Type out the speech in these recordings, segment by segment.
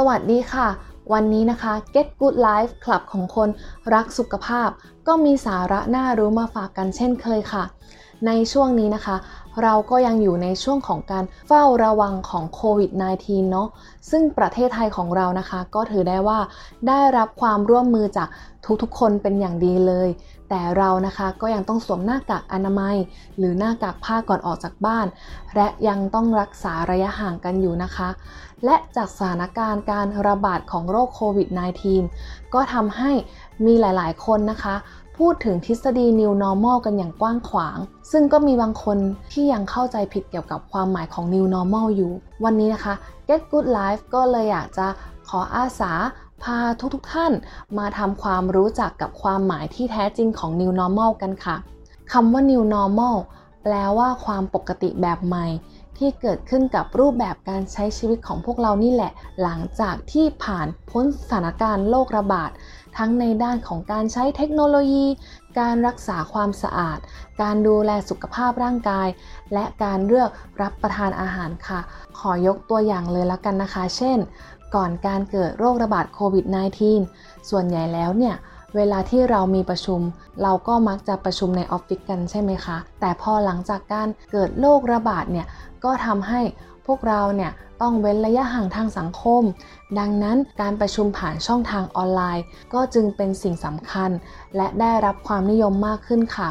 สวัสดีค่ะ วันนี้นะคะ Get Good Life คลับของคนรักสุขภาพ ก็มีสาระน่ารู้มาฝากกันเช่นเคยค่ะ ในช่วงนี้นะคะ เราก็ยังอยู่ในช่วงของการเฝ้าระวังของโควิด -19 เนาะซึ่งประเทศไทยของเรานะคะ ก็ถือได้ว่าได้รับความร่วมมือจากทุกๆ คนเป็นอย่างดีเลย แต่เรานะคะก็ยังต้องสวมหน้ากากอนามัย หรือหน้ากากผ้าก่อนออกจากบ้าน และยังต้องรักษาระยะห่างกันอยู่นะคะ และจากสถานการณ์การระบาดของโรคโควิด -19 ก็ทำให้มีหลายๆ คนนะคะ พูดถึงทฤษฎี New Normal กันอย่างกว้างขวาง ซึ่งก็มีบางคนที่ยังเข้าใจผิดเกี่ยวกับความหมายของ New Normal อยู่ วันนี้นะคะ Get Good Life ก็เลยอยากจะขออาสาพาทุกๆทท่านมาทำความรู้จักกับความหมายที่แท้จริงของ New Normal กันค่ะคำว่า New Normal แปลว่าความปกติแบบใหม่ ที่เกิดขึ้นกับรูปแบบการใช้ชีวิตของพวกเรานี่แหละ หลังจากที่ผ่านพ้นสถานการณ์โรคระบาด ทั้งในด้านของการใช้เทคโนโลยี การรักษาความสะอาด การดูแลสุขภาพร่างกาย และการเลือกรับประทานอาหารค่ะ ขอยกตัวอย่างเลยละกันนะคะ เช่น ก่อนการเกิดโรคระบาดโควิด -19 ส่วนใหญ่แล้วเนี่ย เวลาที่เรามีประชุม เราก็มักจะประชุมในออฟฟิศกันใช่ไหมคะ แต่พอหลังจากการเกิดโรคระบาดเนี่ยก็ทำให้พวกเราเนี่ยต้องเว้นระยะห่างทางสังคม ดังนั้นการประชุมผ่านช่องทางออนไลน์ ก็จึงเป็นสิ่งสำคัญ และได้รับความนิยมมากขึ้นค่ะ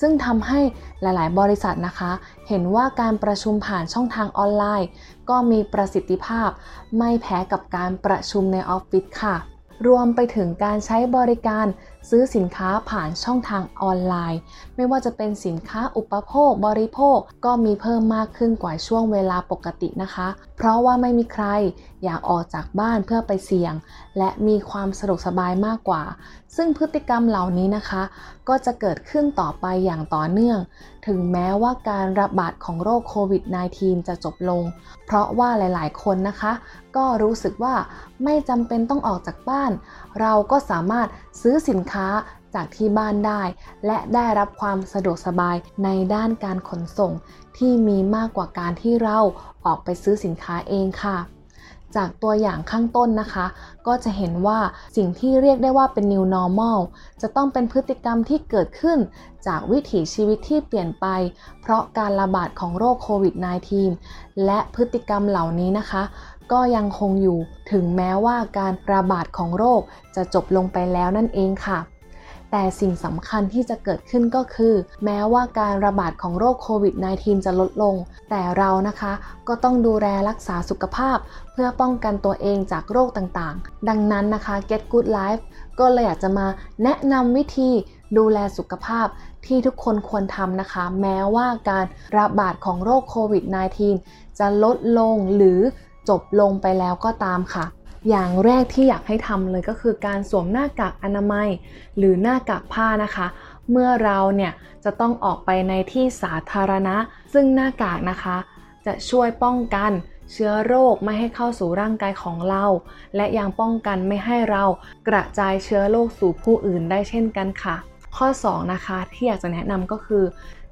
ซึ่งทำให้หลาย ๆ บริษัทนะคะ เห็นว่าการประชุมผ่านช่องทางออนไลน์ ก็มีประสิทธิภาพ ไม่แพ้กับการประชุมในออฟฟิศค่ะ รวมไปถึงการใช้บริการซื้อสินค้าผ่านช่องทางออนไลน์ ไม่ว่าจะเป็นสินค้าอุปโภค บริโภคก็มีเพิ่มมากขึ้นกว่าช่วงเวลาปกตินะคะ เพราะว่าไม่มีใครอยากออกจากบ้านเพื่อไปเสี่ยง และมีความสะดวกสบายมากกว่า ซึ่งพฤติกรรมเหล่านี้นะคะ ก็จะเกิดขึ้นต่อไปอย่างต่อเนื่อง ถึงแม้ว่าการระบาดของโรคโควิด -19 จะจบลง เพราะว่าหลายๆ คนนะคะ ก็รู้สึกว่าไม่จำเป็นต้องออกจากบ้าน เราก็สามารถซื้อสินค้าจากที่บ้านได้ และได้รับความสะดวกสบายในด้านการขนส่ง ที่มีมากกว่าการที่เราออกไปซื้อสินค้าเองค่ะ จากตัวอย่างข้างต้นนะคะ ก็จะเห็นว่าสิ่งที่เรียกได้ว่าเป็น new normal จะต้องเป็นพฤติกรรมที่เกิดขึ้น จากวิถีชีวิตที่เปลี่ยนไป เพราะการระบาดของโรคโควิด -19 และพฤติกรรมเหล่านี้นะคะ ก็ยังคงอยู่ ถึงแม้ว่าการระบาดของโรคจะจบลงไปแล้วนั่นเองค่ะ แต่สิ่งสำคัญที่จะเกิดขึ้นก็คือ แม้ว่าการระบาดของโรคโควิด -19 จะลดลง แต่เรานะคะก็ต้องดูแลรักษาสุขภาพ เพื่อป้องกันตัวเองจากโรคต่างๆ ดังนั้นนะคะ Get Good Life ก็เลยอยากจะมาแนะนำวิธีดูแลสุขภาพที่ทุกคนควรทำนะคะ แม้ว่าการระบาดของโรคโควิด -19 จะลดลงหรือ จบลงไปแล้วก็ตามค่ะ อย่างแรกที่อยากให้ทำเลยก็คือการสวมหน้ากากอนามัย หรือหน้ากากผ้านะคะ เมื่อเราเนี่ยจะต้องออกไปในที่สาธารณะ ซึ่งหน้ากากนะคะ จะช่วยป้องกันเชื้อโรคไม่ให้เข้าสู่ร่างกายของเรา และยังป้องกันไม่ให้เรากระจายเชื้อโรคสู่ผู้อื่นได้เช่นกันค่ะ ข้อ 2 นะคะที่อยากจะแนะนำก็คือ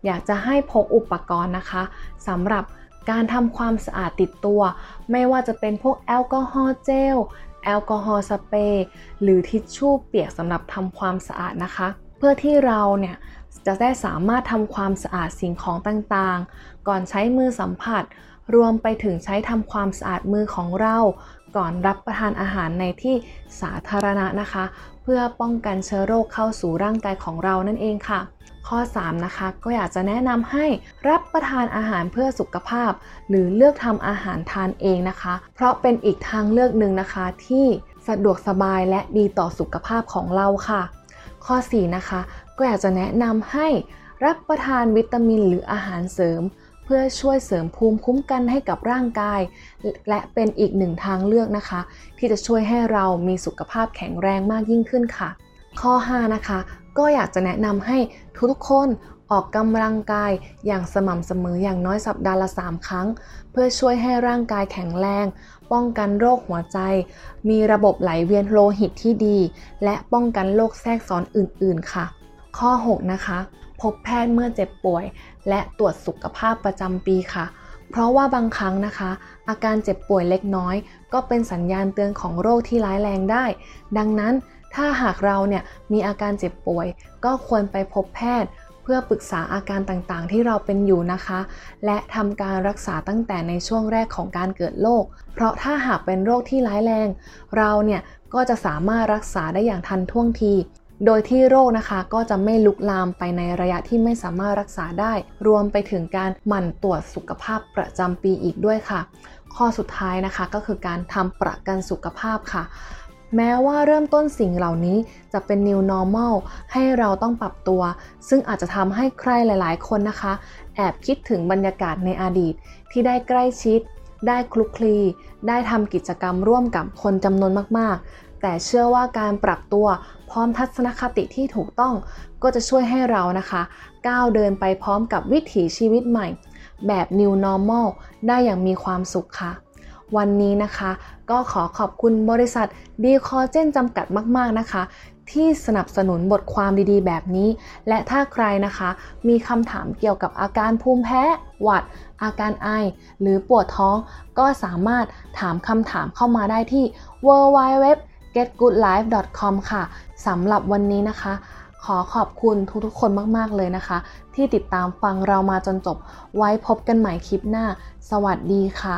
อยากจะให้พกอุปกรณ์นะคะสำหรับ การทำความสะอาดติดตัว ไม่ว่าจะเป็นพวกแอลกอฮอล์เจล แอลกอฮอล์สเปรย์ หรือทิชชู่เปียกสำหรับทำความสะอาดนะคะ เพื่อที่เราเนี่ยจะได้สามารถทำความสะอาดสิ่งของต่างๆ ก่อนใช้มือสัมผัส รวมไปถึงใช้ทำความสะอาดมือของเรา ก่อนรับประทานอาหารในที่สาธารณะนะคะ เพื่อป้องกันเชื้อโรคเข้าสู่ร่างกายของเรานั่นเองค่ะ ข้อ 3 นะคะ ก็อยากจะแนะนำให้รับประทานอาหารเพื่อสุขภาพ หรือเลือกทำอาหารทานเองนะคะ เพราะเป็นอีกทางเลือกหนึ่งนะคะ ที่สะดวกสบายและดีต่อสุขภาพของเราค่ะ ข้อ 4 นะคะ ก็อยากจะแนะนำให้รับประทานวิตามินหรืออาหารเสริม เพื่อช่วยเสริมภูมิคุ้มกันให้กับร่างกาย และเป็นอีกหนึ่งทางเลือกนะคะ ที่จะช่วยให้เรามีสุขภาพแข็งแรงมากยิ่งขึ้นค่ะ ข้อ 5 นะคะ ก็อยากจะแนะนำให้ทุกๆคนออกกำลังกายอย่างสม่ำเสมออย่างน้อยสัปดาห์ละ 3 ครั้ง เพื่อช่วยให้ร่างกายแข็งแรง ป้องกันโรคหัวใจ มีระบบไหลเวียนโลหิตที่ดี และป้องกันโรคแทรกซ้อนอื่น ๆ ค่ะ ข้อ 6 นะคะ พบแพทย์เมื่อเจ็บป่วย และตรวจสุขภาพประจำปีค่ะ เพราะว่าบางครั้งนะคะ อาการเจ็บป่วยเล็กน้อย ก็เป็นสัญญาณเตือนของโรคที่ร้ายแรงได้ ดังนั้น ถ้าหากเราเนี่ยมีอาการเจ็บป่วย ก็ควรไปพบแพทย์ เพื่อปรึกษาอาการต่างๆ ที่เราเป็นอยู่นะคะ และทำการรักษาตั้งแต่ในช่วงแรกของการเกิดโรคเพราะถ้าหากเป็นโรคที่ร้ายแรง เราเนี่ยก็จะสามารถรักษาได้อย่างทันท่วงที โดยที่โรคนะคะก็จะไม่ลุกลามไปในระยะที่ไม่สามารถรักษาได้ รวมไปถึงการหมั่นตรวจสุขภาพประจำปีอีกด้วยค่ะ ข้อสุดท้ายนะคะก็คือการทำประกันสุขภาพค่ะ แม้ว่าเริ่มต้นสิ่งเหล่านี้จะเป็น new normal ให้เราต้องปรับตัว ซึ่งอาจจะทำให้ใครหลาย ๆ คนนะคะ แอบคิดถึงบรรยากาศในอดีต ที่ได้ใกล้ชิด ได้คลุกคลี ได้ทำกิจกรรมร่วมกับคนจำนวนมาก ๆ แต่เชื่อว่าการปรับตัวพร้อมทัศนคติที่ถูกต้อง ก็จะช่วยให้เรานะคะ ก้าวเดินไปพร้อมกับวิถีชีวิตใหม่ แบบ new normal ได้อย่างมีความสุขค่ะ วันนี้นะคะ ก็ขอขอบคุณบริษัทดีคอเจนจำกัดมากๆนะคะ ที่สนับสนุนบทความดีๆ แบบนี้ และถ้าใครนะคะ มีคำถามเกี่ยวกับอาการภูมิแพ้ หวัด อาการไอ หรือปวดท้อง ก็สามารถถามคำถามเข้ามาได้ที่ www.getgoodlife.com ค่ะสำหรับวันนี้นะคะ ขอขอบคุณทุกๆคนมากๆเลยนะคะ ที่ติดตามฟังเรามาจนจบ ไว้พบกันใหม่คลิปหน้า สวัสดีค่ะ